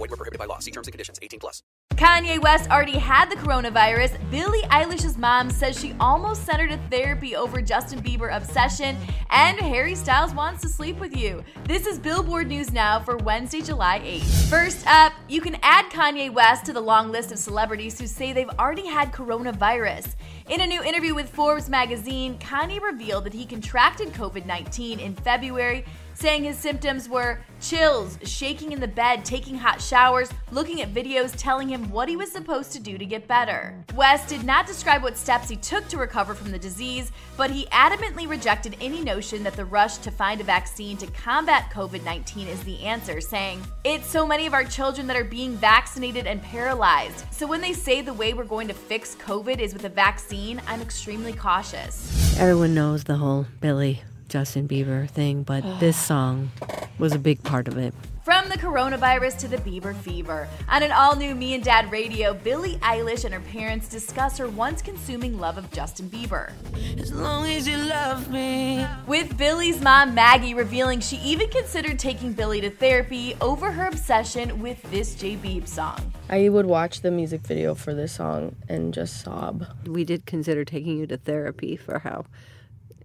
Void were prohibited by law. See terms and conditions. 18 plus. Kanye West already had the coronavirus. Billie Eilish's mom says she almost sent her to therapy over Justin Bieber obsession, and Harry Styles wants to sleep with you. This is Billboard News Now for Wednesday, July 8th. First up, you can add Kanye West to the long list of celebrities who say they've already had coronavirus. In a new interview with Forbes magazine, Kanye revealed that he contracted COVID 19 in February saying his symptoms were chills, shaking in the bed, taking hot showers, looking at videos telling him what he was supposed to do to get better. West did not describe what steps he took to recover from the disease, but he adamantly rejected any notion that the rush to find a vaccine to combat COVID 19 is the answer, saying, It's so many of our children that are being vaccinated and paralyzed. So when they say the way we're going to fix COVID is with a vaccine, I'm extremely cautious. Everyone knows the whole Billie Justin Bieber thing, but this song was a big part of it. From the coronavirus to the Bieber fever. On an all new Me and Dad radio, Billie Eilish and her parents discuss her once consuming love of Justin Bieber. As long as you love me. With Billie's mom, Maggie, revealing she even considered taking Billie to therapy over her obsession with this J Beeb song. I would watch the music video for this song and just sob. We did consider taking you to therapy for how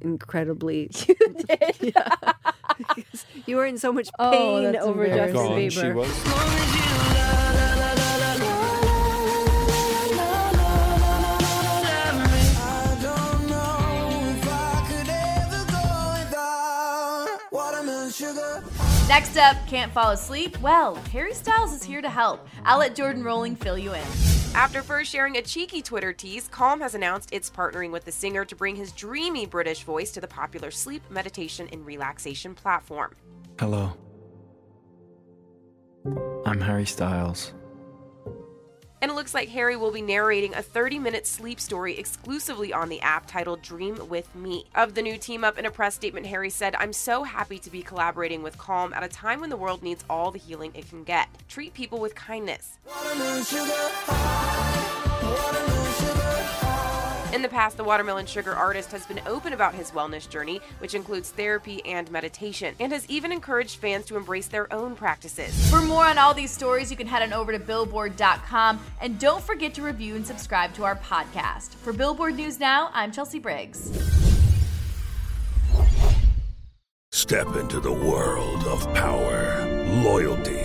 incredibly You did? yeah, because you were in so much Oh, pain that's over embarrassing. Justin Bieber. As long as you love, love, love, love, love, love, love me. I don't know if I could ever go without watermelon sugar. Next up, can't fall asleep? Well, Harry Styles is here to help. I'll let Jordan Rolling fill you in. After first sharing a cheeky Twitter tease, Calm has announced it's partnering with the singer to bring his dreamy British voice to the popular sleep, meditation, and relaxation platform. Hello. I'm Harry Styles. And it looks like Harry will be narrating a 30 minute sleep story exclusively on the app titled Dream with Me. Of the new team up in a press statement, Harry said, I'm so happy to be collaborating with Calm at a time when the world needs all the healing it can get. Treat people with kindness. In the past, the Watermelon Sugar artist has been open about his wellness journey, which includes therapy and meditation, and has even encouraged fans to embrace their own practices. For more on all these stories, you can head on over to billboard.com and don't forget to review and subscribe to our podcast. For Billboard News Now, I'm Chelsea Briggs. Step into the world of power, loyalty,